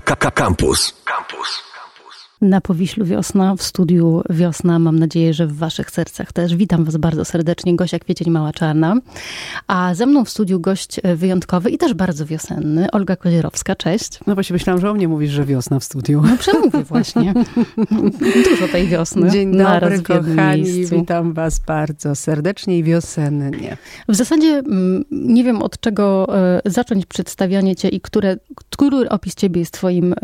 Campus. Campus. Na Powiślu Wiosna, w studiu Wiosna. Mam nadzieję, że w waszych sercach też. Witam was bardzo serdecznie. Gosia Kwiecień Mała Czarna. A ze mną w studiu gość wyjątkowy i też bardzo wiosenny. Olga Kozierowska. Cześć. No właśnie myślałam, że o mnie mówisz, że wiosna w studiu. No przemówię właśnie. Dużo tej wiosny. Dzień dobry kochani. Witam was bardzo serdecznie i wiosennie. W zasadzie mm, nie wiem od czego e, zacząć przedstawianie cię i które, który opis ciebie jest twoim e,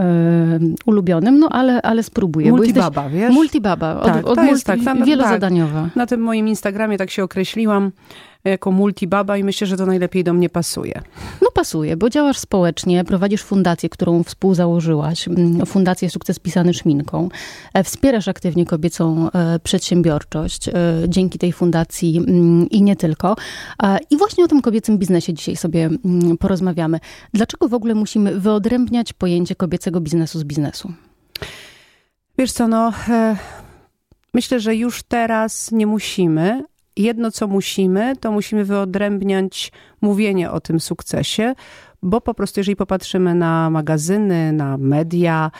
ulubionym, no ale, ale spróbuję. Multibaba, wiesz? Multibaba, od, tak, od multi, jest tak, tam, wielozadaniowa. Tak. Na tym moim Instagramie tak się określiłam jako multibaba i myślę, że to najlepiej do mnie pasuje. No pasuje, bo działasz społecznie, prowadzisz fundację, którą współzałożyłaś, mm, Fundację Sukces Pisany Szminką. E, wspierasz aktywnie kobiecą e, przedsiębiorczość e, dzięki tej fundacji mm, i nie tylko. I właśnie o tym kobiecym biznesie dzisiaj sobie mm, porozmawiamy. Dlaczego w ogóle musimy wyodrębniać pojęcie kobiecego biznesu z biznesu? Wiesz co, no, e, myślę, że już teraz nie musimy. Jedno, co musimy, to musimy wyodrębniać mówienie o tym sukcesie, bo po prostu jeżeli popatrzymy na magazyny, na media,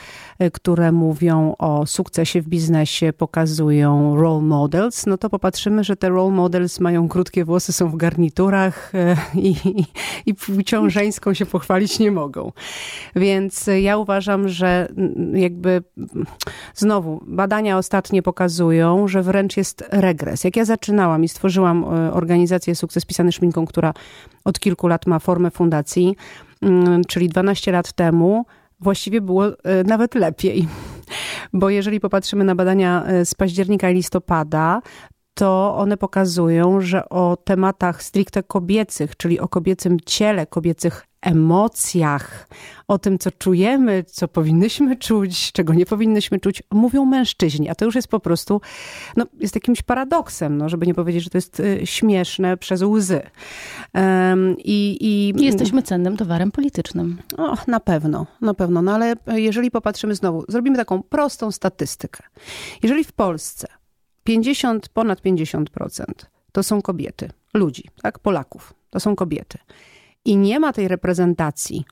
y, które mówią o sukcesie w biznesie, pokazują role models, no to popatrzymy, że te role models mają krótkie włosy, są w garniturach y, i, i żeńską się pochwalić nie mogą. Więc ja uważam, że mm, jakby znowu badania ostatnie pokazują, że wręcz jest regres. Jak ja zaczynałam i stworzyłam y, organizację Sukces Pisany Szminką, która od kilku lat ma formę fundacji, mm, czyli 12 lat temu, właściwie było e, nawet lepiej. Bo jeżeli popatrzymy na badania e, z października i listopada, to one pokazują, że o tematach stricte kobiecych, czyli o kobiecym ciele, kobiecych emocjach, o tym, co czujemy, co powinnyśmy czuć, czego nie powinnyśmy czuć, mówią mężczyźni. A to już jest po prostu, no, jest jakimś paradoksem, no, żeby nie powiedzieć, że to jest y, śmieszne przez łzy. Um, i, i, Jesteśmy cennym towarem politycznym. O, na pewno, na pewno. No ale jeżeli popatrzymy znowu, zrobimy taką prostą statystykę. Jeżeli w Polsce 50, ponad 50% to są kobiety, ludzi, tak, Polaków, to są kobiety i nie ma tej reprezentacji,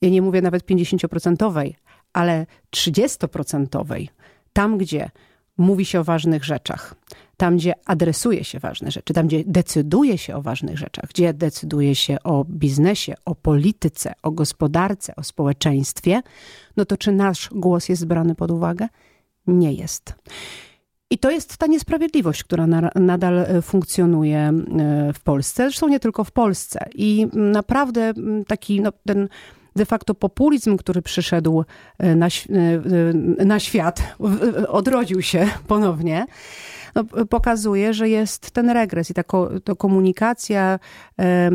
ja nie mówię nawet 50%, ale 30%, tam gdzie mówi się o ważnych rzeczach, tam gdzie adresuje się ważne rzeczy, tam gdzie decyduje się o ważnych rzeczach, gdzie decyduje się o biznesie, o polityce, o gospodarce, o społeczeństwie, no to czy nasz głos jest brany pod uwagę? Nie jest. I to jest ta niesprawiedliwość, która na, nadal e, funkcjonuje e, w Polsce. Zresztą nie tylko w Polsce. I naprawdę taki no, ten de facto populizm, który przyszedł e, na, na świat, odrodził się ponownie, no, pokazuje, że jest ten regres i ta to komunikacja,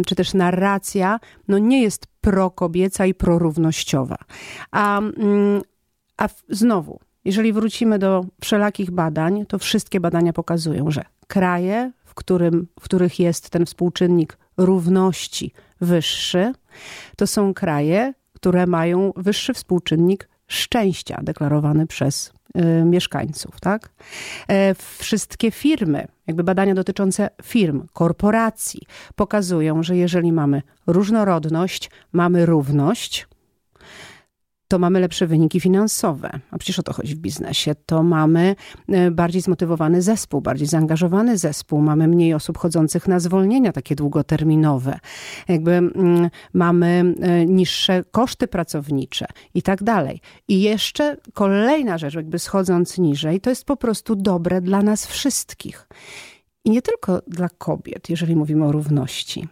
czy też narracja, no nie jest prokobieca i prorównościowa. A, a znowu, jeżeli wrócimy do wszelakich badań, to wszystkie badania pokazują, że kraje, w, którym, w których jest ten współczynnik równości wyższy, to są kraje, które mają wyższy współczynnik szczęścia deklarowany przez y, mieszkańców, tak? E, wszystkie firmy, jakby badania dotyczące firm, korporacji pokazują, że jeżeli mamy różnorodność, mamy równość, to mamy lepsze wyniki finansowe. A przecież o to chodzi w biznesie. To mamy e, bardziej zmotywowany zespół, bardziej zaangażowany zespół. Mamy mniej osób chodzących na zwolnienia takie długoterminowe. Jakby mm, mamy e, niższe koszty pracownicze i tak dalej. I jeszcze kolejna rzecz, jakby schodząc niżej, to jest po prostu dobre dla nas wszystkich. I nie tylko dla kobiet, jeżeli mówimy o równości.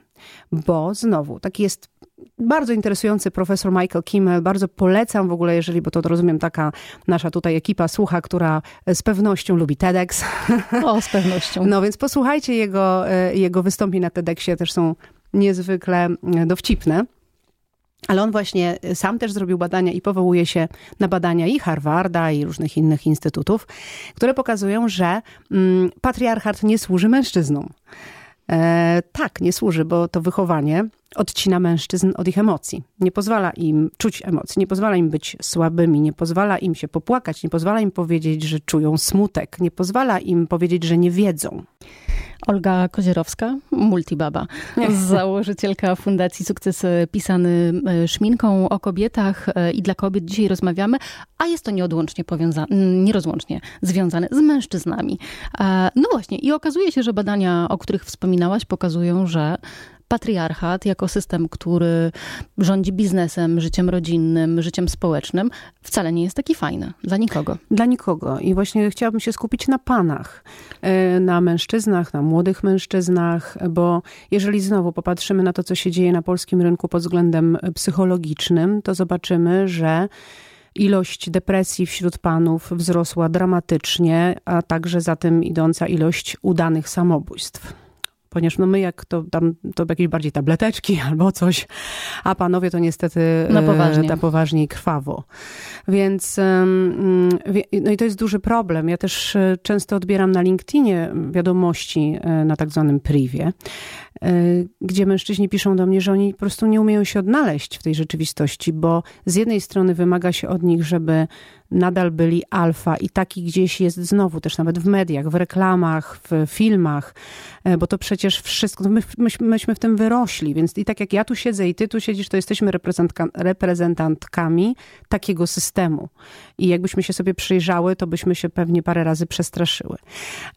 Bo znowu, taki jest bardzo interesujący profesor Michael Kimmel. Bardzo polecam w ogóle, jeżeli, bo to rozumiem, taka nasza tutaj ekipa słucha, która z pewnością lubi TEDx. O, z pewnością. No więc posłuchajcie jego, e, jego wystąpień na TEDxie, też są niezwykle e, dowcipne. Ale on właśnie sam też zrobił badania i powołuje się na badania i Harvarda, i różnych innych instytutów, które pokazują, że mm, patriarchat nie służy mężczyznom. E, tak, nie służy, bo to wychowanie odcina mężczyzn od ich emocji. Nie pozwala im czuć emocji, nie pozwala im być słabymi, nie pozwala im się popłakać, nie pozwala im powiedzieć, że czują smutek, nie pozwala im powiedzieć, że nie wiedzą. Olga Kozierowska, multibaba, założycielka Fundacji Sukces pisany e, szminką o kobietach e, i dla kobiet. Dzisiaj rozmawiamy, a jest to nieodłącznie powiązane, nierozłącznie związane z mężczyznami. E, no właśnie i okazuje się, że badania, o których wspominałaś, pokazują, że patriarchat jako system, który rządzi biznesem, życiem rodzinnym, życiem społecznym, wcale nie jest taki fajny dla nikogo. Dla nikogo. I właśnie chciałabym się skupić na panach, e, na mężczyznach, na młodych mężczyznach, bo jeżeli znowu popatrzymy na to, co się dzieje na polskim rynku pod względem psychologicznym, to zobaczymy, że ilość depresji wśród panów wzrosła dramatycznie, a także za tym idąca ilość udanych samobójstw ponieważ no my jak to tam, to jakieś bardziej tableteczki albo coś, a panowie to niestety na poważnie, na poważnie i krwawo. Więc no i to jest duży problem. Ja też e, często odbieram na LinkedInie wiadomości e, na tak zwanym privie, e, gdzie mężczyźni piszą do mnie, że oni po prostu nie umieją się odnaleźć w tej rzeczywistości, bo z jednej strony wymaga się od nich, żeby nadal byli alfa i taki gdzieś jest znowu też nawet w mediach, w reklamach, w filmach, e, bo to przecież wszystko, no my, myśmy, w tym wyrośli, więc i tak jak ja tu siedzę i ty tu siedzisz, to jesteśmy reprezentantkami takiego systemu. I jakbyśmy się sobie przyjrzały, to byśmy się pewnie parę razy przestraszyły.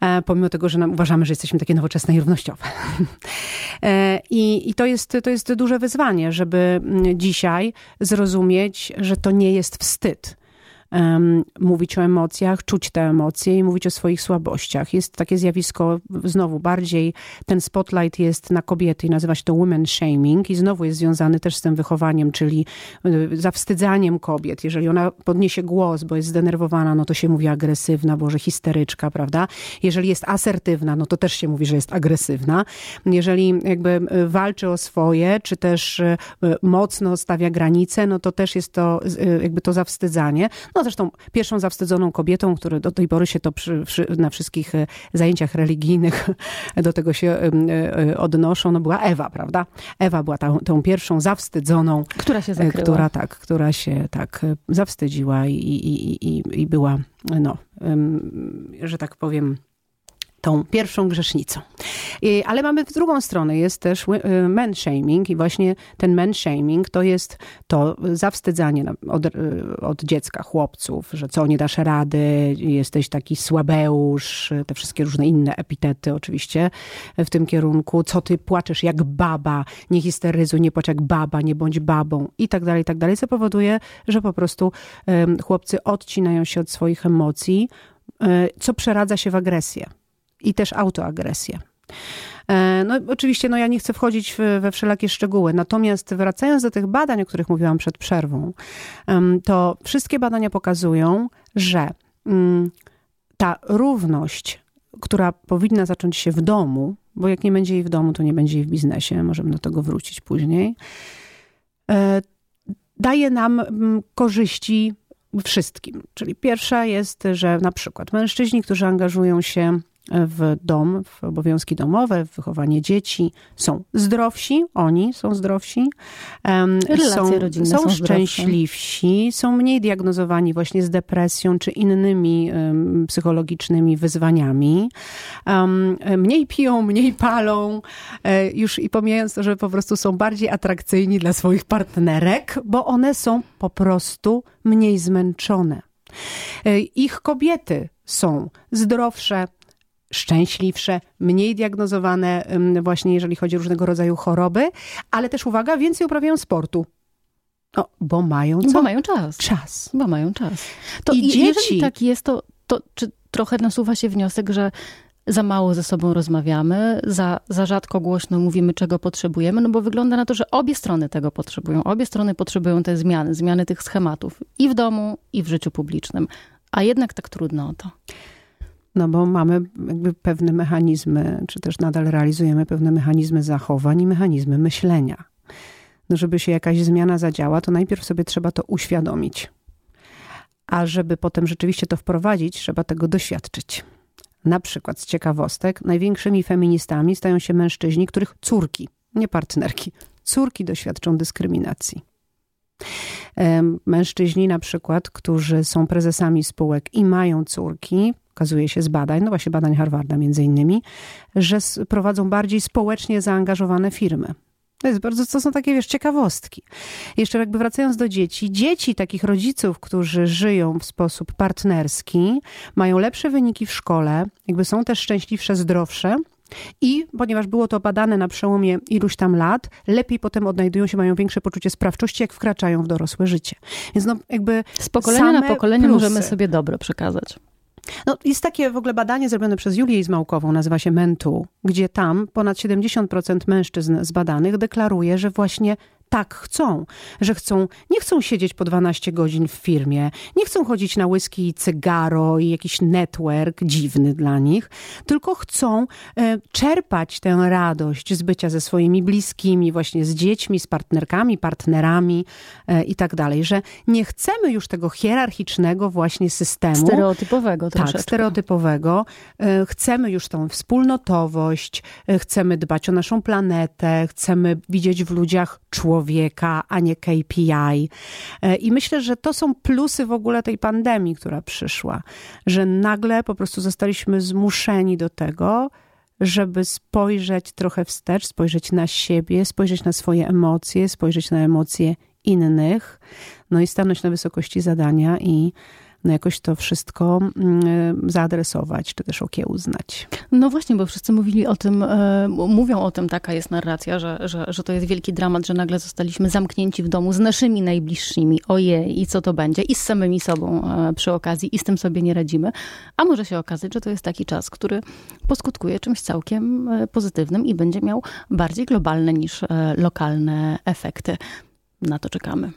E, pomimo tego, że nam, uważamy, że jesteśmy takie nowoczesne i równościowe. E, I, I to, jest, to jest duże wyzwanie, żeby dzisiaj zrozumieć, że to nie jest wstyd um, mówić o emocjach, czuć te emocje i mówić o swoich słabościach. Jest takie zjawisko, znowu bardziej ten spotlight jest na kobiety i nazywa się to women shaming i znowu jest związany też z tym wychowaniem, czyli y, zawstydzaniem kobiet. Jeżeli ona podniesie głos, bo jest zdenerwowana, no to się mówi agresywna, boże histeryczka, prawda? Jeżeli jest asertywna, no to też się mówi, że jest agresywna. Jeżeli jakby y, walczy o swoje, czy też y, mocno stawia granice, no to też jest to jakby to zawstydzanie. No no zresztą pierwszą zawstydzoną kobietą, która do tej pory się to przy, przy, na wszystkich e, zajęciach religijnych do tego się e, e, odnoszą, no była Ewa, prawda? Ewa była tą, tą pierwszą zawstydzoną. Która się zakryła. Która tak, która się tak zawstydziła i, i, i, i była, no, że tak powiem, tą pierwszą grzesznicą. Ale mamy w drugą stronę, jest też y, men shaming i właśnie ten men shaming to jest to zawstydzanie od, y, od dziecka, chłopców, że co, nie dasz rady, jesteś taki słabeusz, te wszystkie różne inne epitety oczywiście w tym kierunku, co ty płaczesz jak baba, nie histeryzuj, nie płacz jak baba, nie bądź babą i tak dalej, i tak dalej, co powoduje, że po prostu chłopcy odcinają się od swoich emocji, y, co przeradza się w agresję i też autoagresję. E, no, oczywiście, no ja nie chcę wchodzić we wszelakie szczegóły. Natomiast wracając do tych badań, o których mówiłam przed przerwą, to wszystkie badania pokazują, że mm, ta równość, która powinna zacząć się w domu, bo jak nie będzie jej w domu, to nie będzie jej w biznesie, możemy do tego wrócić później, e, daje nam mm, korzyści wszystkim. Czyli pierwsza jest, że na przykład mężczyźni, którzy angażują się w dom, w obowiązki domowe, w wychowanie dzieci, są zdrowsi, oni są zdrowsi, są, są, są szczęśliwsi, są mniej diagnozowani właśnie z depresją czy innymi um, psychologicznymi wyzwaniami, um, mniej piją, mniej palą, e, już i pomijając to, że po prostu są bardziej atrakcyjni dla swoich partnerek, bo one są po prostu mniej zmęczone. E, ich kobiety są zdrowsze, szczęśliwsze, mniej diagnozowane właśnie jeżeli chodzi o różnego rodzaju choroby, ale też uwaga, więcej uprawiają sportu. No, bo mają co? Bo mają czas. Czas. Bo mają czas. To I dzieci... jeżeli tak jest, to, to czy trochę nasuwa się wniosek, że za mało ze sobą rozmawiamy, za, za rzadko głośno mówimy, czego potrzebujemy, no bo wygląda na to, że obie strony tego potrzebują. Obie strony potrzebują te zmiany, zmiany tych schematów i w domu, i w życiu publicznym. A jednak tak trudno o to. No bo mamy jakby pewne mechanizmy, czy też nadal realizujemy pewne mechanizmy zachowań i mechanizmy myślenia. No żeby się jakaś zmiana zadziała, to najpierw sobie trzeba to uświadomić. A żeby potem rzeczywiście to wprowadzić, trzeba tego doświadczyć. Na przykład z ciekawostek, największymi feministami stają się mężczyźni, których córki, nie partnerki, córki doświadczą dyskryminacji. Mężczyźni na przykład, którzy są prezesami spółek i mają córki, okazuje się z badań, no właśnie badań Harvarda między innymi, że prowadzą bardziej społecznie zaangażowane firmy. To, jest bardzo, to są takie, wiesz, ciekawostki. Jeszcze jakby wracając do dzieci, dzieci takich rodziców, którzy żyją w sposób partnerski, mają lepsze wyniki w szkole, jakby są też szczęśliwsze, zdrowsze, i ponieważ było to badane na przełomie iluś tam lat, lepiej potem odnajdują się, mają większe poczucie sprawczości, jak wkraczają w dorosłe życie. Więc no jakby. Z pokolenia na pokolenie plusy. możemy sobie dobro przekazać. No, jest takie w ogóle badanie zrobione przez Julię Izmałkową, nazywa się Mentu, gdzie tam ponad 70% mężczyzn zbadanych deklaruje, że właśnie tak chcą, że chcą, nie chcą siedzieć po 12 godzin w firmie, nie chcą chodzić na whisky i cygaro i jakiś network dziwny dla nich, tylko chcą e, czerpać tę radość z bycia ze swoimi bliskimi, właśnie z dziećmi, z partnerkami, partnerami e, i tak dalej, że nie chcemy już tego hierarchicznego właśnie systemu. Stereotypowego troszeczkę. Tak, stereotypowego. E, chcemy już tą wspólnotowość, chcemy dbać o naszą planetę, chcemy widzieć w ludziach człowieka, człowieka, a nie KPI. E, I myślę, że to są plusy w ogóle tej pandemii, która przyszła, że nagle po prostu zostaliśmy zmuszeni do tego, żeby spojrzeć trochę wstecz, spojrzeć na siebie, spojrzeć na swoje emocje, spojrzeć na emocje innych, no i stanąć na wysokości zadania i no jakoś to wszystko mm, zaadresować, czy też okiełznać. No właśnie, bo wszyscy mówili o tym, e, mówią o tym, taka jest narracja, że, że, że to jest wielki dramat, że nagle zostaliśmy zamknięci w domu z naszymi najbliższymi. Ojej, i co to będzie? I z samymi sobą e, przy okazji, i z tym sobie nie radzimy. A może się okazać, że to jest taki czas, który poskutkuje czymś całkiem e, pozytywnym i będzie miał bardziej globalne niż lokalne efekty. Na to czekamy.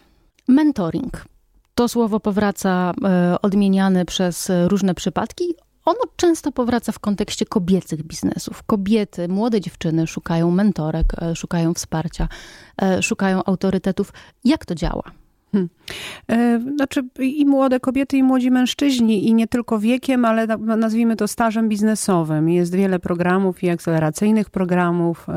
Mentoring. To słowo powraca e, odmieniane przez różne przypadki. Ono często powraca w kontekście kobiecych biznesów. Kobiety, młode dziewczyny szukają mentorek, e, szukają wsparcia, e, szukają autorytetów. Jak to działa? Hmm. Znaczy i młode kobiety, i młodzi mężczyźni, i nie tylko wiekiem, ale nazwijmy to stażem biznesowym. Jest wiele programów i akceleracyjnych programów,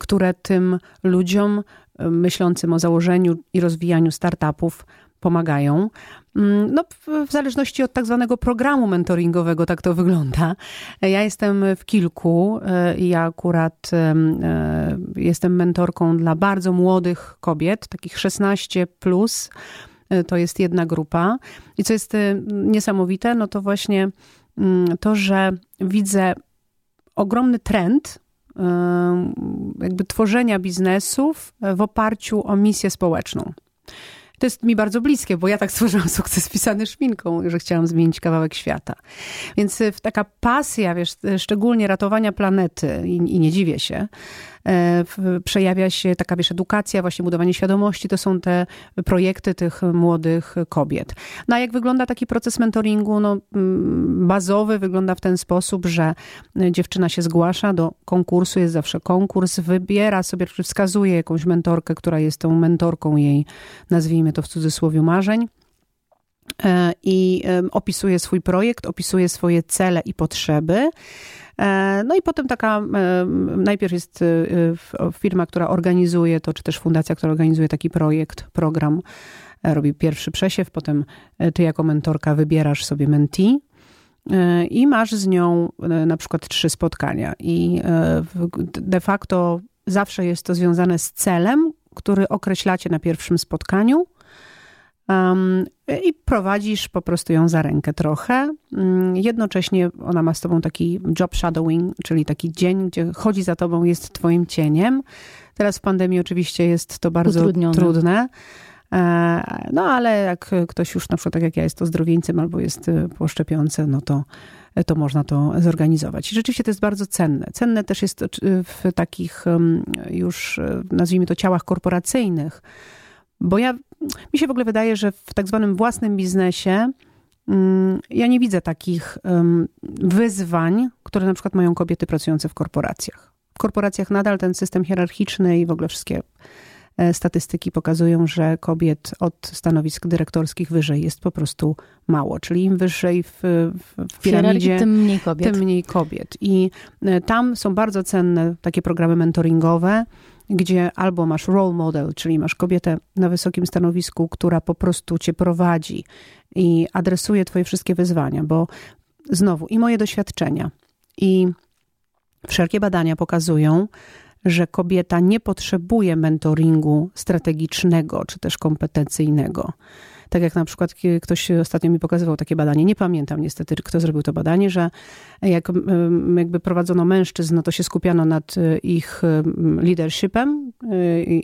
które tym ludziom myślącym o założeniu i rozwijaniu startupów pomagają. Mm, no, w zależności od tak zwanego programu mentoringowego, tak to wygląda. Ja jestem w kilku e, i ja akurat e, jestem mentorką dla bardzo młodych kobiet, takich 16 plus. E, to jest jedna grupa. I co jest niesamowite, no to właśnie mm, to, że widzę ogromny trend jakby tworzenia biznesów w oparciu o misję społeczną. To jest mi bardzo bliskie, bo ja tak stworzyłam sukces pisany szminką, że chciałam zmienić kawałek świata. Więc y, taka pasja, wiesz, szczególnie ratowania planety i, i nie dziwię się, przejawia się taka, wiesz, edukacja, właśnie budowanie świadomości, to są te projekty tych młodych kobiet. No a jak wygląda taki proces mentoringu? No, mm, bazowy wygląda w ten sposób, że dziewczyna się zgłasza do konkursu, jest zawsze konkurs, wybiera sobie, czy wskazuje jakąś mentorkę, która jest tą mentorką jej, nazwijmy to w cudzysłowie, marzeń e, i opisuje swój projekt, opisuje swoje cele i potrzeby. E, no i potem taka, e, najpierw jest e, firma, która organizuje to, czy też fundacja, która organizuje taki projekt, program, robi pierwszy przesiew, potem ty jako mentorka wybierasz sobie mentee, i masz z nią na przykład trzy spotkania. I de facto zawsze jest to związane z celem, który określacie na pierwszym spotkaniu. Um, I prowadzisz po prostu ją za rękę trochę. Um, jednocześnie ona ma z tobą taki job shadowing, czyli taki dzień, gdzie chodzi za tobą, jest twoim cieniem. Teraz w pandemii oczywiście jest to bardzo trudne. E, no ale jak ktoś już na przykład tak jak ja jest ozdrowieńcem albo jest e, po szczepionce, no to, to można to zorganizować. I rzeczywiście to jest bardzo cenne. Cenne też jest w takich już, e, nazwijmy to, ciałach korporacyjnych, bo ja, mi się w ogóle wydaje, że w tak zwanym własnym biznesie mm, ja nie widzę takich wyzwań, które na przykład mają kobiety pracujące w korporacjach. W korporacjach nadal ten system hierarchiczny i w ogóle wszystkie e, statystyki pokazują, że kobiet od stanowisk dyrektorskich wyżej jest po prostu mało. Czyli im wyżej w, w piramidzie, tym mniej kobiet. Tym mniej kobiet. I e, tam są bardzo cenne takie programy mentoringowe, gdzie albo masz role model, czyli masz kobietę na wysokim stanowisku, która po prostu cię prowadzi i adresuje twoje wszystkie wyzwania, bo znowu i moje doświadczenia, i wszelkie badania pokazują, że kobieta nie potrzebuje mentoringu strategicznego czy też kompetencyjnego. Tak jak na przykład ktoś ostatnio mi pokazywał takie badanie, nie pamiętam niestety, kto zrobił to badanie, że jak jakby prowadzono mężczyzn, no to się skupiano nad e, ich leadershipem, e,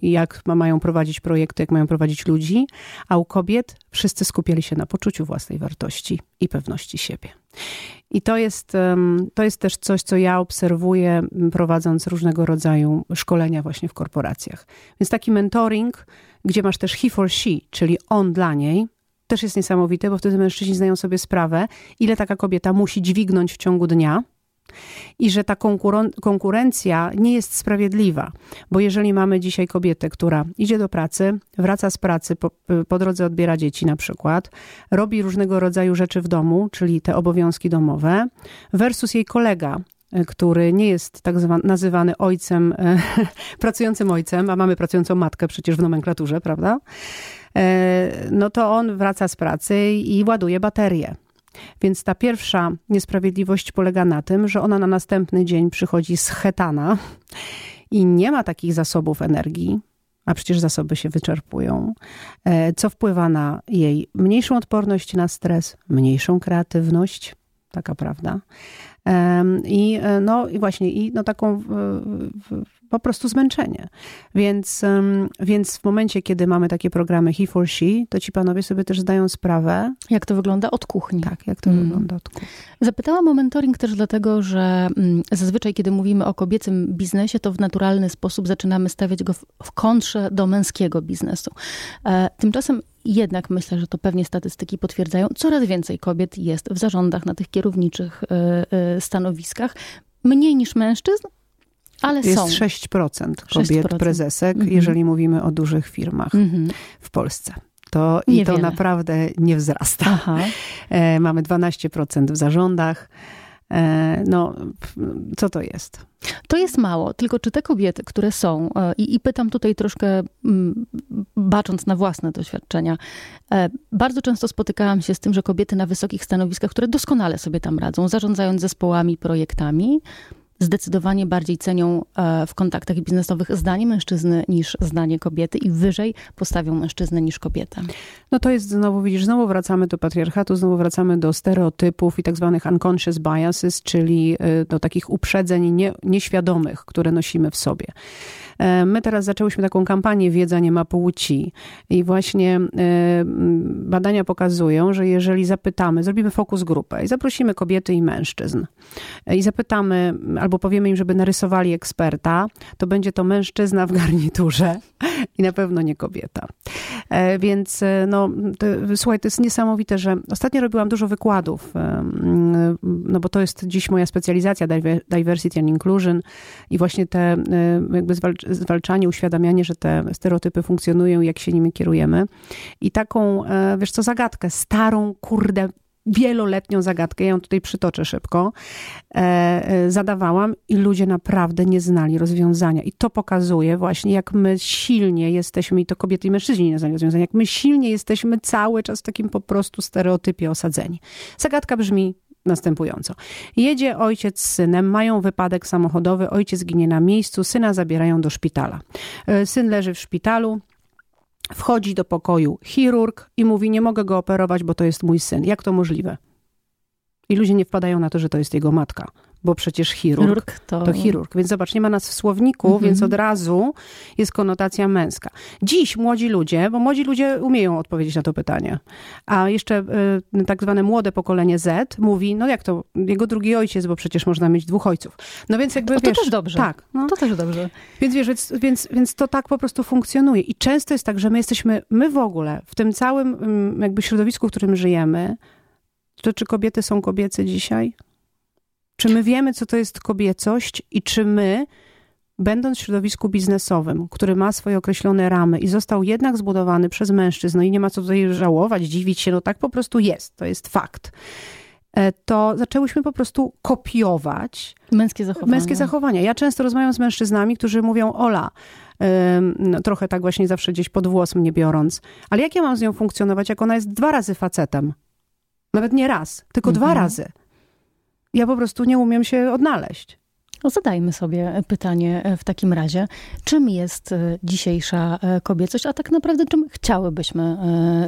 jak mają prowadzić projekty, jak mają prowadzić ludzi, a u kobiet wszyscy skupiali się na poczuciu własnej wartości i pewności siebie. I to jest, to jest też coś, co ja obserwuję, prowadząc różnego rodzaju szkolenia właśnie w korporacjach. Więc taki mentoring, gdzie masz też he for she, czyli on dla niej, też jest niesamowite, bo wtedy mężczyźni zdają sobie sprawę, ile taka kobieta musi dźwignąć w ciągu dnia, i że ta konkurencja nie jest sprawiedliwa, bo jeżeli mamy dzisiaj kobietę, która idzie do pracy, wraca z pracy, po, po drodze odbiera dzieci na przykład, robi różnego rodzaju rzeczy w domu, czyli te obowiązki domowe, versus jej kolega, który nie jest tak nazywany ojcem, e, pracującym ojcem, a mamy pracującą matkę przecież w nomenklaturze, prawda? E, no to on wraca z pracy i ładuje baterię. Więc ta pierwsza niesprawiedliwość polega na tym, że ona na następny dzień przychodzi schetana i nie ma takich zasobów energii, a przecież zasoby się wyczerpują, e, co wpływa na jej mniejszą odporność na stres, mniejszą kreatywność, taka prawda. I e, no i właśnie, i no taką po prostu zmęczenie. Więc, więc w momencie, kiedy mamy takie programy He for She, to ci panowie sobie też zdają sprawę. Jak to wygląda od kuchni. Tak, jak to mm. wygląda od kuchni. Zapytałam o mentoring też dlatego, że mm, zazwyczaj, kiedy mówimy o kobiecym biznesie, to w naturalny sposób zaczynamy stawiać go w, w kontrze do męskiego biznesu. E, tymczasem jednak myślę, że to pewnie statystyki potwierdzają, coraz więcej kobiet jest w zarządach na tych kierowniczych e, e, stanowiskach. Mniej niż mężczyzn, ale jest są. 6% kobiet 6%. prezesek, -hmm. jeżeli mówimy o dużych firmach -hmm. w Polsce. To, I to naprawdę nie wzrasta. Aha. E, mamy 12% w zarządach. E, no, co to jest? To jest mało, tylko czy te kobiety, które są, e, i, i, pytam tutaj troszkę mm, bacząc na własne doświadczenia, e, bardzo często spotykałam się z tym, że kobiety na wysokich stanowiskach, które doskonale sobie tam radzą, zarządzając zespołami, projektami, zdecydowanie bardziej cenią e, w kontaktach biznesowych zdanie mężczyzny niż zdanie kobiety i wyżej postawią mężczyznę niż kobietę. No to jest znowu, widzisz, znowu wracamy do patriarchatu, znowu wracamy do stereotypów i tak zwanych unconscious biases, czyli e, do takich uprzedzeń nie, nieświadomych, które nosimy w sobie. E, my teraz zaczęłyśmy taką kampanię Wiedza nie ma płci i właśnie badania pokazują, że jeżeli zapytamy, zrobimy fokus grupę i zaprosimy kobiety i mężczyzn i zapytamy albo powiemy im, żeby narysowali eksperta, to będzie to mężczyzna w garniturze i na pewno nie kobieta. E, więc e, no, to, słuchaj, to jest niesamowite, że ostatnio robiłam dużo wykładów, e, no bo to jest dziś moja specjalizacja, diversity and inclusion i właśnie te jakby zwalczanie, uświadamianie, że te stereotypy funkcjonują, jak się nimi kierujemy. I taką, wiesz co, zagadkę, starą, kurde, wieloletnią zagadkę, ja ją tutaj przytoczę szybko, e, e, zadawałam i ludzie naprawdę nie znali rozwiązania. I to pokazuje właśnie, jak my silnie jesteśmy, i to kobiety i mężczyźni nie znali rozwiązania, jak my silnie jesteśmy cały czas w takim po prostu stereotypie osadzeni. Zagadka brzmi następująco. Jedzie ojciec z synem, mają wypadek samochodowy, ojciec ginie na miejscu, syna zabierają do szpitala. E, syn leży w szpitalu, Wchodzi do pokoju chirurg i mówi: Nie mogę go operować, bo to jest mój syn. Jak to możliwe? I ludzie nie wpadają na to, że to jest jego matka bo przecież chirurg, chirurg to... to... chirurg. Więc zobacz, nie ma nas w słowniku, mhm. więc od razu jest konotacja męska. Dziś młodzi ludzie, bo młodzi ludzie umieją odpowiedzieć na to pytanie, a jeszcze y, tak zwane młode pokolenie Z mówi, no jak to, jego drugi ojciec, bo przecież można mieć dwóch ojców. No więc jakby, to, to wiesz... też dobrze. Tak. No. To też dobrze. Więc wiesz, więc, więc, więc to tak po prostu funkcjonuje. I często jest tak, że my jesteśmy, my w ogóle, w tym całym mm, jakby środowisku, w którym żyjemy, to czy kobiety są kobiece dzisiaj? Czy my wiemy, co to jest kobiecość i czy my, będąc w środowisku biznesowym, który ma swoje określone ramy i został jednak zbudowany przez mężczyzn, no i nie ma co tutaj żałować, dziwić się, no tak po prostu jest, to jest fakt e, to zaczęłyśmy po prostu kopiować męskie zachowania. Męskie zachowania. Ja często rozmawiam z mężczyznami, którzy mówią: Ola, no, trochę tak właśnie zawsze gdzieś pod włos mnie biorąc, ale jak ja mam z nią funkcjonować, jak ona jest dwa razy facetem? Nawet nie raz, tylko mhm. dwa razy. Ja po prostu nie umiem się odnaleźć. No zadajmy sobie pytanie e, w takim razie, czym jest e, dzisiejsza e, kobiecość, a tak naprawdę czym chciałybyśmy,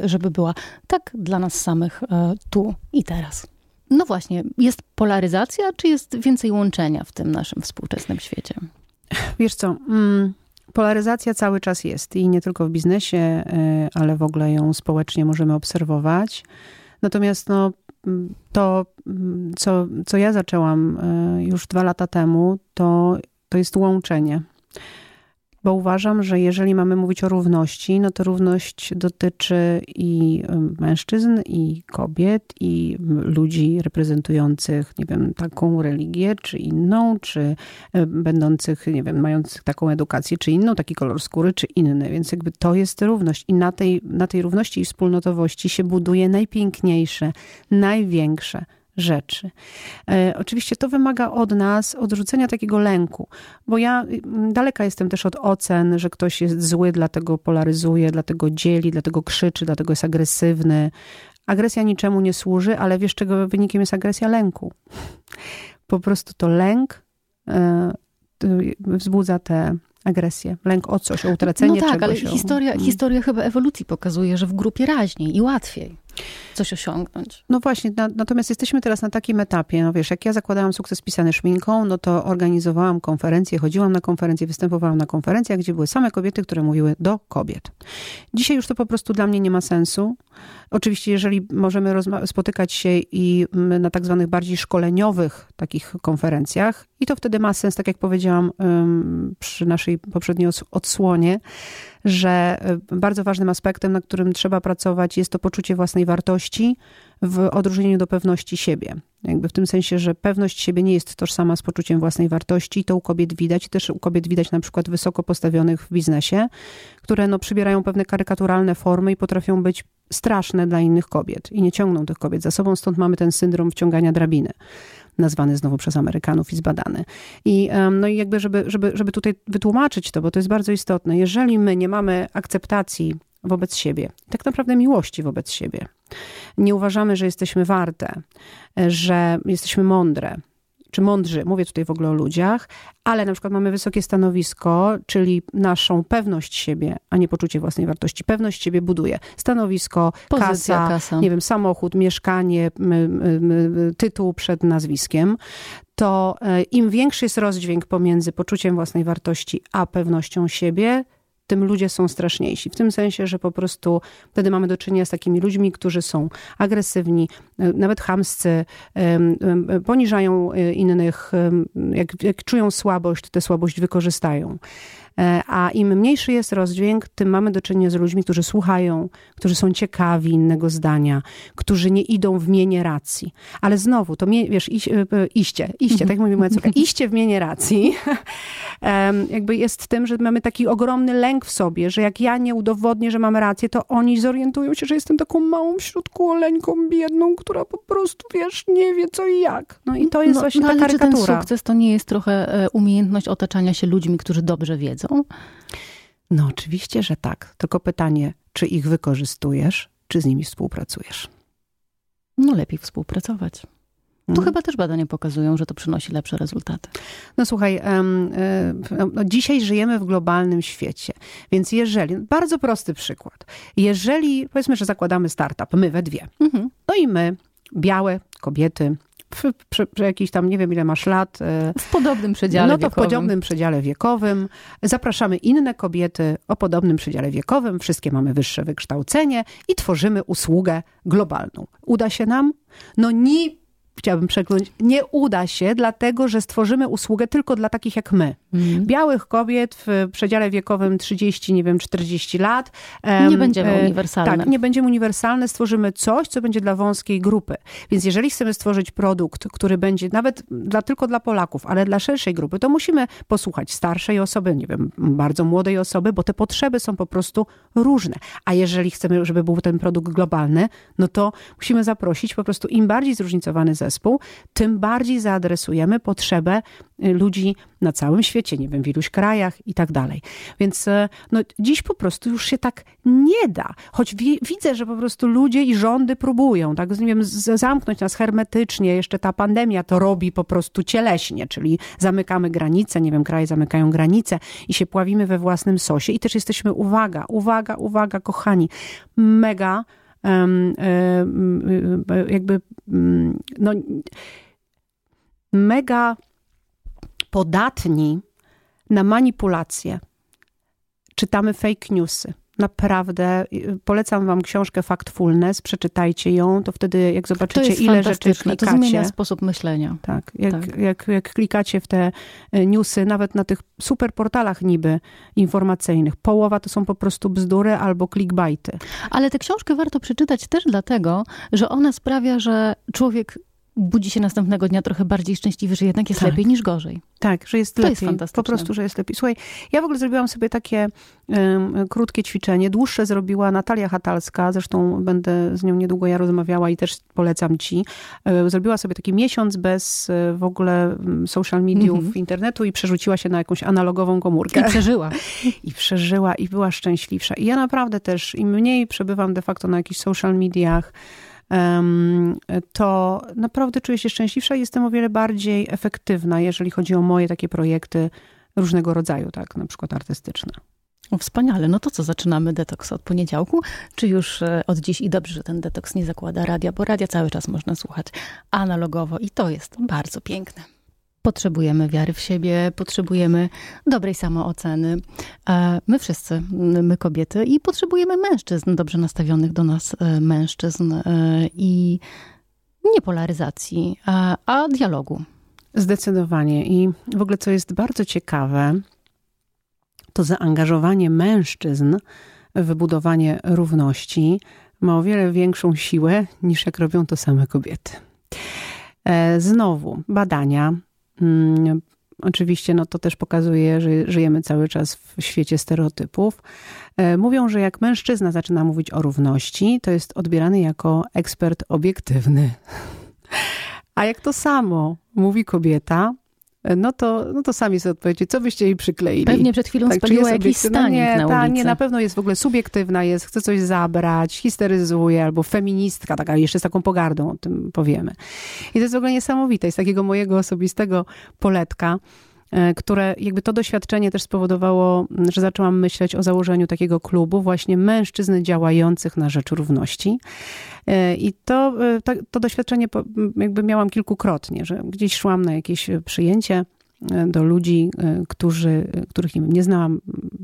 żeby była tak dla nas samych tu i teraz? No właśnie, jest polaryzacja, czy jest więcej łączenia w tym naszym współczesnym świecie? Wiesz co, mm, polaryzacja cały czas jest i nie tylko w biznesie, ale w ogóle ją społecznie możemy obserwować. Natomiast no, to, co, co ja zaczęłam e, już dwa lata temu, to, to jest łączenie bo uważam, że jeżeli mamy mówić o równości, no to równość dotyczy i mężczyzn, i kobiet, i ludzi reprezentujących, nie wiem, taką religię, czy inną, czy będących, nie wiem, mających taką edukację, czy inną, taki kolor skóry, czy inny. Więc jakby to jest równość. I na tej, na tej równości i wspólnotowości się buduje najpiękniejsze, największe rzeczy. E, oczywiście to wymaga od nas odrzucenia takiego lęku, bo ja daleka jestem też od ocen, że ktoś jest zły, dlatego polaryzuje, dlatego dzieli, dlatego krzyczy, dlatego jest agresywny. Agresja niczemu nie służy, ale wiesz, czego wynikiem jest agresja lęku. Po prostu to lęk e, wzbudza te agresję, lęk o coś, o utracenie no tak, czegoś. ale historia, mm. historia chyba ewolucji pokazuje, że w grupie raźniej i łatwiej coś osiągnąć. No właśnie, na, natomiast jesteśmy teraz na takim etapie, no wiesz, jak ja zakładałam sukces pisany szminką, no to organizowałam konferencje, chodziłam na konferencje, występowałam na konferencjach, gdzie były same kobiety, które mówiły do kobiet. Dzisiaj już to po prostu dla mnie nie ma sensu. Oczywiście, jeżeli możemy spotykać się i na tak zwanych bardziej szkoleniowych takich konferencjach, i to wtedy ma sens, tak jak powiedziałam przy naszej poprzedniej odsłonie, że y, bardzo ważnym aspektem, na którym trzeba pracować, jest to poczucie własnej wartości w odróżnieniu do pewności siebie. Jakby w tym sensie, że pewność siebie nie jest tożsama z poczuciem własnej wartości. To u kobiet widać, też u kobiet widać na przykład wysoko postawionych w biznesie, które no, przybierają pewne karykaturalne formy i potrafią być straszne dla innych kobiet i nie ciągną tych kobiet za sobą, stąd mamy ten syndrom wciągania drabiny nazwany znowu przez Amerykanów i zbadany. I, no i jakby, żeby, żeby, żeby tutaj wytłumaczyć to, bo to jest bardzo istotne, jeżeli my nie mamy akceptacji wobec siebie, tak naprawdę miłości wobec siebie, nie uważamy, że jesteśmy warte, że jesteśmy mądre, czy mądrzy, mówię tutaj w ogóle o ludziach, ale na przykład mamy wysokie stanowisko, czyli naszą pewność siebie, a nie poczucie własnej wartości. Pewność siebie buduje stanowisko, kasa, kasa, nie wiem, samochód, mieszkanie, tytuł przed nazwiskiem. To e, im większy jest rozdźwięk pomiędzy poczuciem własnej wartości a pewnością siebie, tym ludzie są straszniejsi. W tym sensie, że po prostu wtedy mamy do czynienia z takimi ludźmi, którzy są agresywni, e, nawet chamscy, poniżają e, innych, jak, jak czują słabość, tę słabość wykorzystają. E, a im mniejszy jest rozdźwięk, tym mamy do czynienia z ludźmi, którzy słuchają, którzy są ciekawi innego zdania, którzy nie idą w mienie racji. Ale znowu, to mie, wiesz, iś, e, iście, iście, tak mówi moja córka, iście w mienie racji, jakby jest tym, że mamy taki ogromny lęk w sobie, że jak ja nie udowodnię, że mam rację, to oni zorientują się, że jestem taką małą w środku oleńką biedną, która po prostu, wiesz, nie wie co i jak. No i to jest no, właśnie no, ta karykatura. Czy ten sukces to nie jest trochę e, umiejętność otaczania się ludźmi, którzy dobrze wiedzą? No oczywiście, że tak. Tylko pytanie, czy ich wykorzystujesz, czy z nimi współpracujesz? No lepiej współpracować. Tu hmm. chyba też badania pokazują, że to przynosi lepsze rezultaty. No słuchaj, um, no dzisiaj żyjemy w globalnym świecie, więc jeżeli, bardzo prosty przykład, jeżeli powiedzmy, że zakładamy startup, my we dwie, mhm. no i my, białe kobiety, przy, przy, przy jakiś tam, nie wiem ile masz lat. E, w podobnym przedziale No to wiekowym. w podobnym przedziale wiekowym. Zapraszamy inne kobiety o podobnym przedziale wiekowym. Wszystkie mamy wyższe wykształcenie i tworzymy usługę globalną. Uda się nam? No ni chciałabym przekląć, nie uda się, dlatego że stworzymy usługę tylko dla takich jak my. Mm. Białych kobiet w przedziale wiekowym 30, nie wiem, 40 lat. Nie będziemy e, uniwersalne. Tak, nie będziemy uniwersalne. Stworzymy coś, co będzie dla wąskiej grupy. Więc jeżeli chcemy stworzyć produkt, który będzie nawet dla, tylko dla Polaków, ale dla szerszej grupy, to musimy posłuchać starszej osoby, nie wiem, bardzo młodej osoby, bo te potrzeby są po prostu różne. A jeżeli chcemy, żeby był ten produkt globalny, no to musimy zaprosić po prostu im bardziej zróżnicowany zespół, zespół, tym bardziej zaadresujemy potrzebę y, ludzi na całym świecie, nie wiem, w iluś krajach i tak dalej. Więc e, no, dziś po prostu już się tak nie da. Choć wi widzę, że po prostu ludzie i rządy próbują, tak, nie wiem, zamknąć nas hermetycznie, jeszcze ta pandemia to robi po prostu cieleśnie, czyli zamykamy granice, nie wiem, kraje zamykają granice i się pławimy we własnym sosie i też jesteśmy, uwaga, uwaga, uwaga, kochani, mega jakby no, mega podatni na manipulacje. Czytamy fake newsy naprawdę y, polecam wam książkę Factfulness, przeczytajcie ją, to wtedy jak zobaczycie ile rzeczy klikacie. To zmienia sposób myślenia. Tak, jak, tak. Jak, jak klikacie w te y, newsy, nawet na tych super portalach niby informacyjnych, połowa to są po prostu bzdury albo clickbaity. Ale tę książkę warto przeczytać też dlatego, że ona sprawia, że człowiek budzi się następnego dnia trochę bardziej szczęśliwy, że jednak jest tak. lepiej niż gorzej. Tak, że jest to lepiej. Jest fantastyczne. Po prostu, że jest lepiej. Słuchaj, ja w ogóle zrobiłam sobie takie um, krótkie ćwiczenie. Dłuższe zrobiła Natalia Hatalska, zresztą będę z nią niedługo ja rozmawiała i też polecam ci. E, zrobiła sobie taki miesiąc bez e, w ogóle social mediów, mm -hmm. internetu i przerzuciła się na jakąś analogową komórkę. I przeżyła. I przeżyła i była szczęśliwsza. I ja naprawdę też im mniej przebywam de facto na jakichś social mediach, to naprawdę czuję się szczęśliwsza i jestem o wiele bardziej efektywna, jeżeli chodzi o moje takie projekty różnego rodzaju, tak, na przykład artystyczne. Wspaniale. No to co, zaczynamy detoks od poniedziałku? Czy już e, od dziś? I dobrze, że ten detoks nie zakłada radia, bo radia cały czas można słuchać analogowo i to jest bardzo piękne. Potrzebujemy wiary w siebie, potrzebujemy dobrej samooceny. E, my wszyscy, my kobiety, i potrzebujemy mężczyzn, dobrze nastawionych do nas e, mężczyzn e, i nie polaryzacji, a, a dialogu. Zdecydowanie. I w ogóle, co jest bardzo ciekawe, to zaangażowanie mężczyzn w wybudowanie równości ma o wiele większą siłę niż jak robią to same kobiety. Znowu, badania oczywiście no, to też pokazuje, że żyjemy cały czas w świecie stereotypów. E, mówią, że jak mężczyzna zaczyna mówić o równości, to jest odbierany jako ekspert obiektywny. A jak to samo mówi kobieta, no to, no to sami sobie odpowiecie, co byście jej przykleili. Pewnie przed chwilą tak, spaliła jakiś stanik nie, na ta, nie, na pewno jest w ogóle subiektywna, jest, chce coś zabrać, histeryzuje, albo feministka, taka jeszcze z taką pogardą o tym powiemy. I to jest w ogóle niesamowite, z takiego mojego osobistego poletka, E, które jakby to doświadczenie też spowodowało, że zaczęłam myśleć o założeniu takiego klubu właśnie mężczyzn działających na rzecz równości. E, I to, e, to doświadczenie jakby miałam kilkukrotnie, że gdzieś szłam na jakieś przyjęcie do ludzi, którzy, których nie, wiem, nie znałam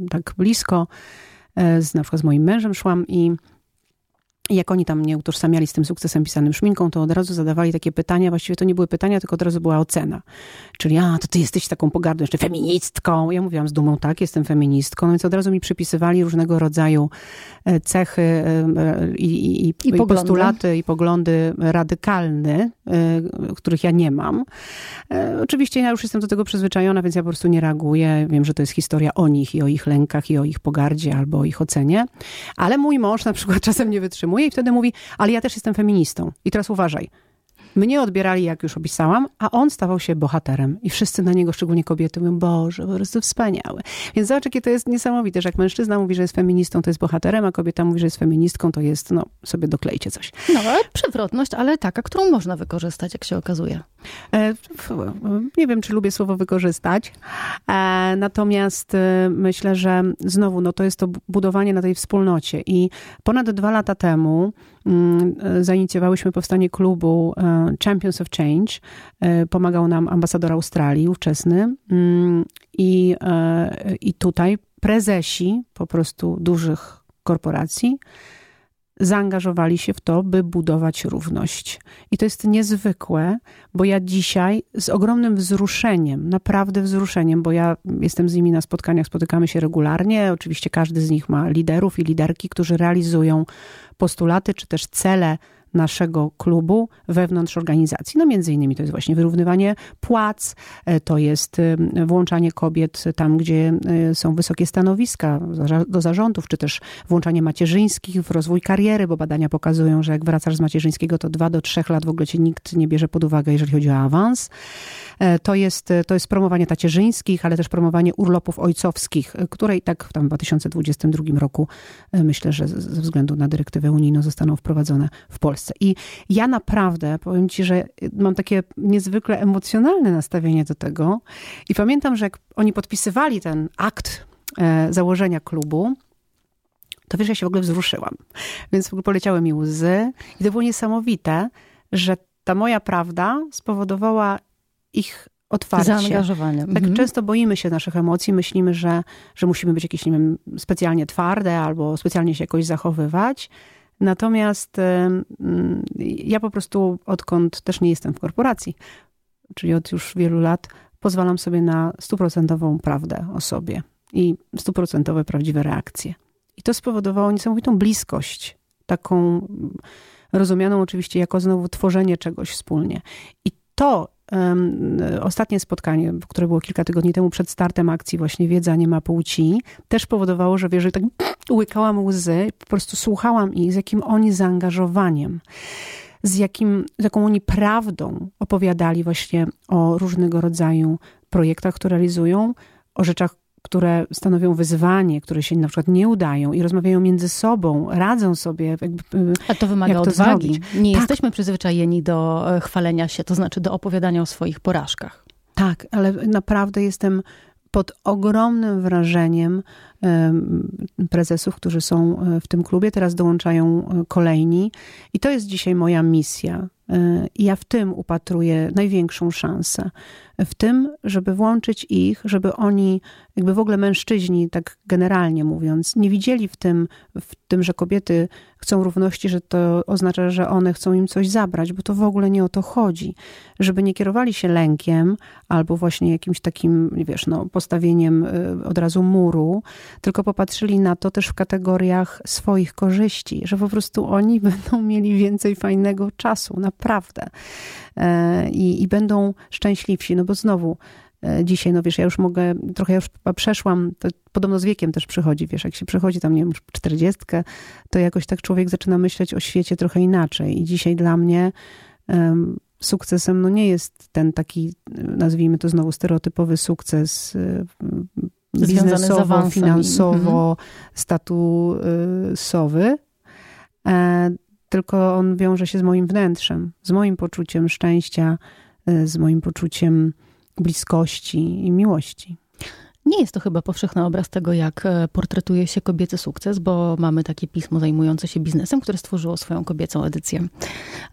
tak blisko, z, na przykład z moim mężem szłam i jak oni tam mnie utożsamiali z tym sukcesem pisanym szminką, to od razu zadawali takie pytania, właściwie to nie były pytania, tylko od razu była ocena. Czyli, a, to ty jesteś taką pogardą, jeszcze feministką. Ja mówiłam z dumą, tak, jestem feministką. No więc od razu mi przypisywali różnego rodzaju e, cechy e, i, i, i, I, i postulaty, i poglądy radykalne, których ja nie mam. E, oczywiście ja już jestem do tego przyzwyczajona, więc ja po prostu nie reaguję. Wiem, że to jest historia o nich i o ich lękach i o ich pogardzie albo o ich ocenie. Ale mój mąż na przykład czasem nie wytrzymuje i wtedy mówi, ale ja też jestem feministą. I teraz uważaj. Mnie odbierali, jak już opisałam, a on stawał się bohaterem. I wszyscy na niego, szczególnie kobiety, mówią, Boże, po prostu wspaniały. Więc zobacz, jakie to jest niesamowite, że jak mężczyzna mówi, że jest feministą, to jest bohaterem, a kobieta mówi, że jest feministką, to jest, no, sobie doklejcie coś. No, ale przewrotność, ale taka, którą można wykorzystać, jak się okazuje. E, nie wiem, czy lubię słowo wykorzystać, e, natomiast e, myślę, że znowu, no, to jest to budowanie na tej wspólnocie. I ponad dwa lata temu zainicjowałyśmy powstanie klubu Champions of Change. Pomagał nam ambasador Australii ówczesny. Mm, I, i tutaj prezesi po prostu dużych korporacji zaangażowali się w to, by budować równość. I to jest niezwykłe, bo ja dzisiaj z ogromnym wzruszeniem, naprawdę wzruszeniem, bo ja jestem z nimi na spotkaniach, spotykamy się regularnie. Oczywiście każdy z nich ma liderów i liderki, którzy realizują postulaty czy też cele naszego klubu wewnątrz organizacji. No między innymi to jest właśnie wyrównywanie płac, e, to jest e, włączanie kobiet tam, gdzie e, są wysokie stanowiska do zarządów, czy też włączanie macierzyńskich w rozwój kariery, bo badania pokazują, że jak wracasz z macierzyńskiego, to dwa do trzech lat w ogóle cię nikt nie bierze pod uwagę, jeżeli chodzi o awans. To jest, to jest promowanie tacierzyńskich, ale też promowanie urlopów ojcowskich, które i tak w tam 2022 roku myślę, że ze względu na dyrektywę unijną zostaną wprowadzone w Polsce. I ja naprawdę, powiem ci, że mam takie niezwykle emocjonalne nastawienie do tego. I pamiętam, że jak oni podpisywali ten akt e, założenia klubu, to wiesz, ja się w ogóle wzruszyłam. Więc w ogóle poleciały mi łzy. I to było niesamowite, że ta moja prawda spowodowała ich otwarcie. Zaangażowanie. Tak mhm. często boimy się naszych emocji, myślimy, że, że musimy być jakieś, nie wiem, specjalnie twarde albo specjalnie się jakoś zachowywać. Natomiast ja po prostu, odkąd też nie jestem w korporacji, czyli od już wielu lat, pozwalam sobie na stuprocentową prawdę o sobie i stuprocentowe prawdziwe reakcje. I to spowodowało niesamowitą bliskość, taką rozumianą oczywiście jako znowu tworzenie czegoś wspólnie. I to ostatnie spotkanie, które było kilka tygodni temu przed startem akcji właśnie Wiedza nie ma płci, też powodowało, że wiesz, tak łykałam łzy, po prostu słuchałam ich, z jakim oni zaangażowaniem, z, jakim, z jaką oni prawdą opowiadali właśnie o różnego rodzaju projektach, które realizują, o rzeczach, które stanowią wyzwanie, które się na przykład nie udają i rozmawiają między sobą, radzą sobie. Jakby, A to wymaga to odwagi. Zrobić. Nie tak. jesteśmy przyzwyczajeni do e, chwalenia się, to znaczy do opowiadania o swoich porażkach. Tak, ale naprawdę jestem pod ogromnym wrażeniem prezesów, którzy są e, w tym klubie. Teraz dołączają e, kolejni. I to jest dzisiaj moja misja. I ja w tym upatruję największą szansę w tym, żeby włączyć ich, żeby oni, jakby w ogóle mężczyźni, tak generalnie mówiąc, nie widzieli w tym, w tym, że kobiety chcą równości, że to oznacza, że one chcą im coś zabrać, bo to w ogóle nie o to chodzi. Żeby nie kierowali się lękiem albo właśnie jakimś takim, wiesz, no, postawieniem od razu muru, tylko popatrzyli na to też w kategoriach swoich korzyści, że po prostu oni będą mieli więcej fajnego czasu, naprawdę. E, I, i będą szczęśliwsi. No bo znowu, e, dzisiaj, no wiesz, ja już mogę, trochę ja już przeszłam, to podobno z wiekiem też przychodzi, wiesz, jak się przechodzi tam, nie wiem, czterdziestkę, to jakoś tak człowiek zaczyna myśleć o świecie trochę inaczej. I dzisiaj dla mnie um, sukcesem, no nie jest ten taki, nazwijmy to znowu stereotypowy sukces um, biznesowo, finansowo, mhm. statusowy, e, tylko on wiąże się z moim wnętrzem, z moim poczuciem szczęścia, y, z moim poczuciem bliskości i miłości. Nie jest to chyba powszechny obraz tego, jak e, portretuje się kobiecy sukces, bo mamy takie pismo zajmujące się biznesem, które stworzyło swoją kobiecą edycję.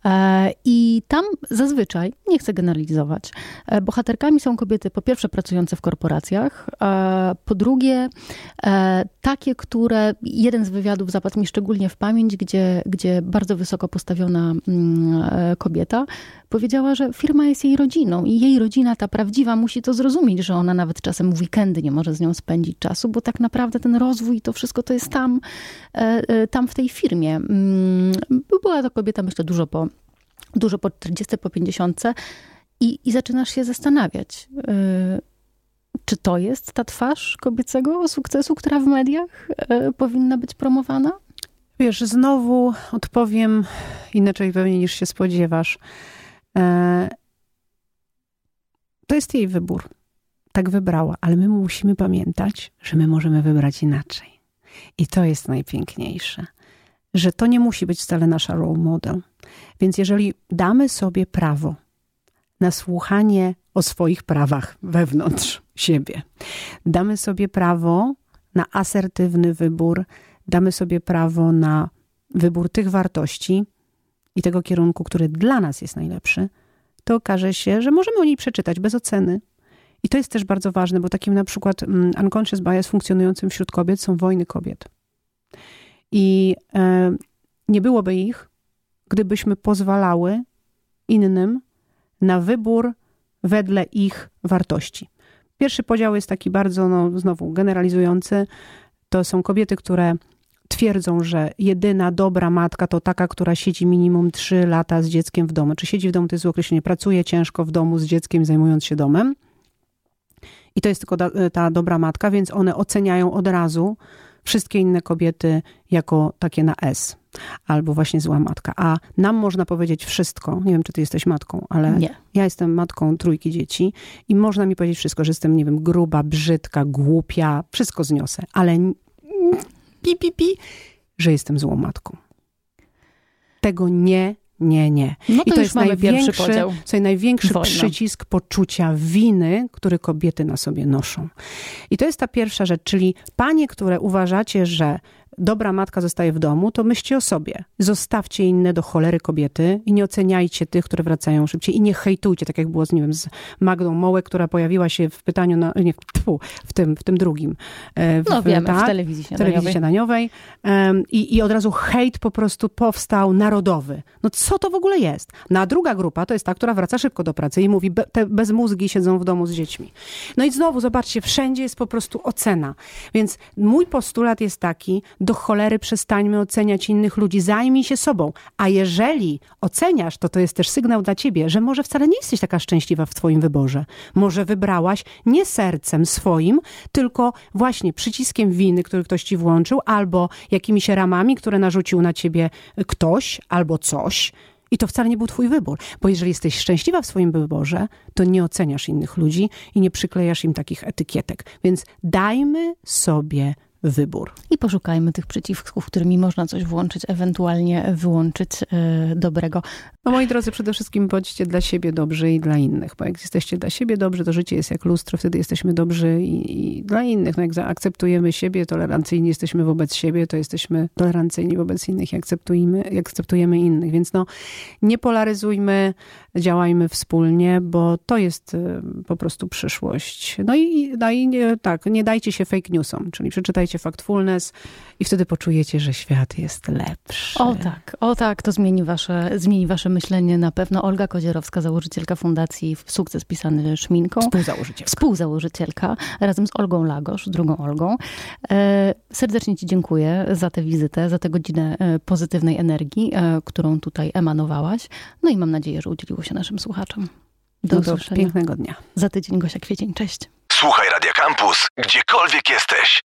E, I tam zazwyczaj, nie chcę generalizować, e, bohaterkami są kobiety po pierwsze pracujące w korporacjach, po drugie takie, które, jeden z wywiadów zapadł mi szczególnie w pamięć, gdzie, gdzie bardzo wysoko postawiona mm, kobieta powiedziała, że firma jest jej rodziną i jej rodzina, ta prawdziwa, musi to zrozumieć, że ona nawet czasem w weekendy nie może z nią spędzić czasu, bo tak naprawdę ten rozwój, to wszystko to jest tam, e, e, tam w tej firmie. Mm, była to kobieta, myślę, dużo po, dużo po 40, po 50 i, i zaczynasz się zastanawiać, e, czy to jest ta twarz kobiecego sukcesu, która w mediach powinna być promowana? Wiesz, znowu odpowiem inaczej pewnie niż się spodziewasz. To jest jej wybór tak wybrała, ale my musimy pamiętać, że my możemy wybrać inaczej. I to jest najpiękniejsze, że to nie musi być wcale nasza role model. Więc jeżeli damy sobie prawo na słuchanie o swoich prawach wewnątrz siebie, damy sobie prawo na asertywny wybór, damy sobie prawo na wybór tych wartości i tego kierunku, który dla nas jest najlepszy, to okaże się, że możemy o niej przeczytać bez oceny, i to jest też bardzo ważne, bo takim na przykład mm, unconscious bias funkcjonującym wśród kobiet są wojny kobiet. I e, nie byłoby ich, gdybyśmy pozwalały innym na wybór wedle ich wartości. Pierwszy podział jest taki bardzo, no, znowu generalizujący. To są kobiety, które twierdzą, że jedyna dobra matka to taka, która siedzi minimum 3 lata z dzieckiem w domu. Czy siedzi w domu, to jest określenie, pracuje ciężko w domu z dzieckiem, zajmując się domem. I to jest tylko ta, ta dobra matka, więc one oceniają od razu wszystkie inne kobiety jako takie na S. Albo właśnie zła matka. A nam można powiedzieć wszystko. Nie wiem, czy ty jesteś matką, ale Nie. ja jestem matką trójki dzieci i można mi powiedzieć wszystko, że jestem, nie wiem, gruba, brzydka, głupia, wszystko zniosę. Ale pi, pi, pi, że jestem złą matką. Tego nie, nie, nie. No to, I to jest największy, podział. co największy Wojna. przycisk poczucia winy, który kobiety na sobie noszą. I to jest ta pierwsza rzecz, czyli panie, które uważacie, że dobra matka zostaje w domu, to myślcie o sobie. Zostawcie inne do cholery kobiety i nie oceniajcie tych, które wracają szybciej i nie hejtujcie, tak jak było z, nie wiem, z Magdą Mołek, która pojawiła się w pytaniu, na, nie, tfu, w tym, w tym drugim. e, W, No wiemy, tak? telewizji w telewizji śniadaniowej. śniadaniowej Em, i, i od razu hejt po prostu powstał narodowy. No co to w ogóle jest? No a druga grupa to jest ta, która wraca szybko do pracy i mówi, be, te bezmózgi siedzą w domu z dziećmi. No i znowu, zobaczcie, wszędzie jest po prostu ocena. Więc mój postulat jest taki, do cholery przestańmy oceniać innych ludzi, zajmij się sobą. A jeżeli oceniasz, to to jest też sygnał dla ciebie, że może wcale nie jesteś taka szczęśliwa w twoim wyborze. Może wybrałaś nie sercem swoim, tylko właśnie przyciskiem winy, który ktoś ci włączył, albo jakimiś ramami, które narzucił na ciebie ktoś albo coś. I to wcale nie był twój wybór. Bo jeżeli jesteś szczęśliwa w swoim wyborze, to nie oceniasz innych ludzi i nie przyklejasz im takich etykietek. Więc dajmy sobie wybór. I poszukajmy tych przycisków, którymi można coś włączyć, ewentualnie wyłączyć e, dobrego. No moi drodzy, przede wszystkim bądźcie dla siebie dobrzy i dla innych, bo jak jesteście dla siebie dobrzy, to życie jest jak lustro, wtedy jesteśmy dobrzy i, i dla innych. No jak zaakceptujemy siebie, tolerancyjni jesteśmy wobec siebie, to jesteśmy tolerancyjni wobec innych i akceptujemy, akceptujemy innych. Więc no, nie polaryzujmy, działajmy wspólnie, bo to jest y, po prostu przyszłość. No i, no i nie, tak, nie dajcie się fake newsom, czyli przeczytajcie Factfulness i wtedy poczujecie, że świat jest lepszy. O tak, o tak, to zmieni wasze, zmieni wasze myślenie na pewno. Olga Kozierowska, założycielka Fundacji Sukces pisany szminką. Współzałożycielka. Współzałożycielka, razem z Olgą Lagosz, drugą Olgą. E, serdecznie Ci dziękuję za tę wizytę, za tę godzinę e, pozytywnej energii, e, którą tutaj emanowałaś. No i mam nadzieję, że udzieliło się naszym słuchaczom. Do No to usłyszenia. pięknego dnia. Za tydzień Gosia Kwiecień, cześć. Słuchaj Radio Campus, gdziekolwiek jesteś.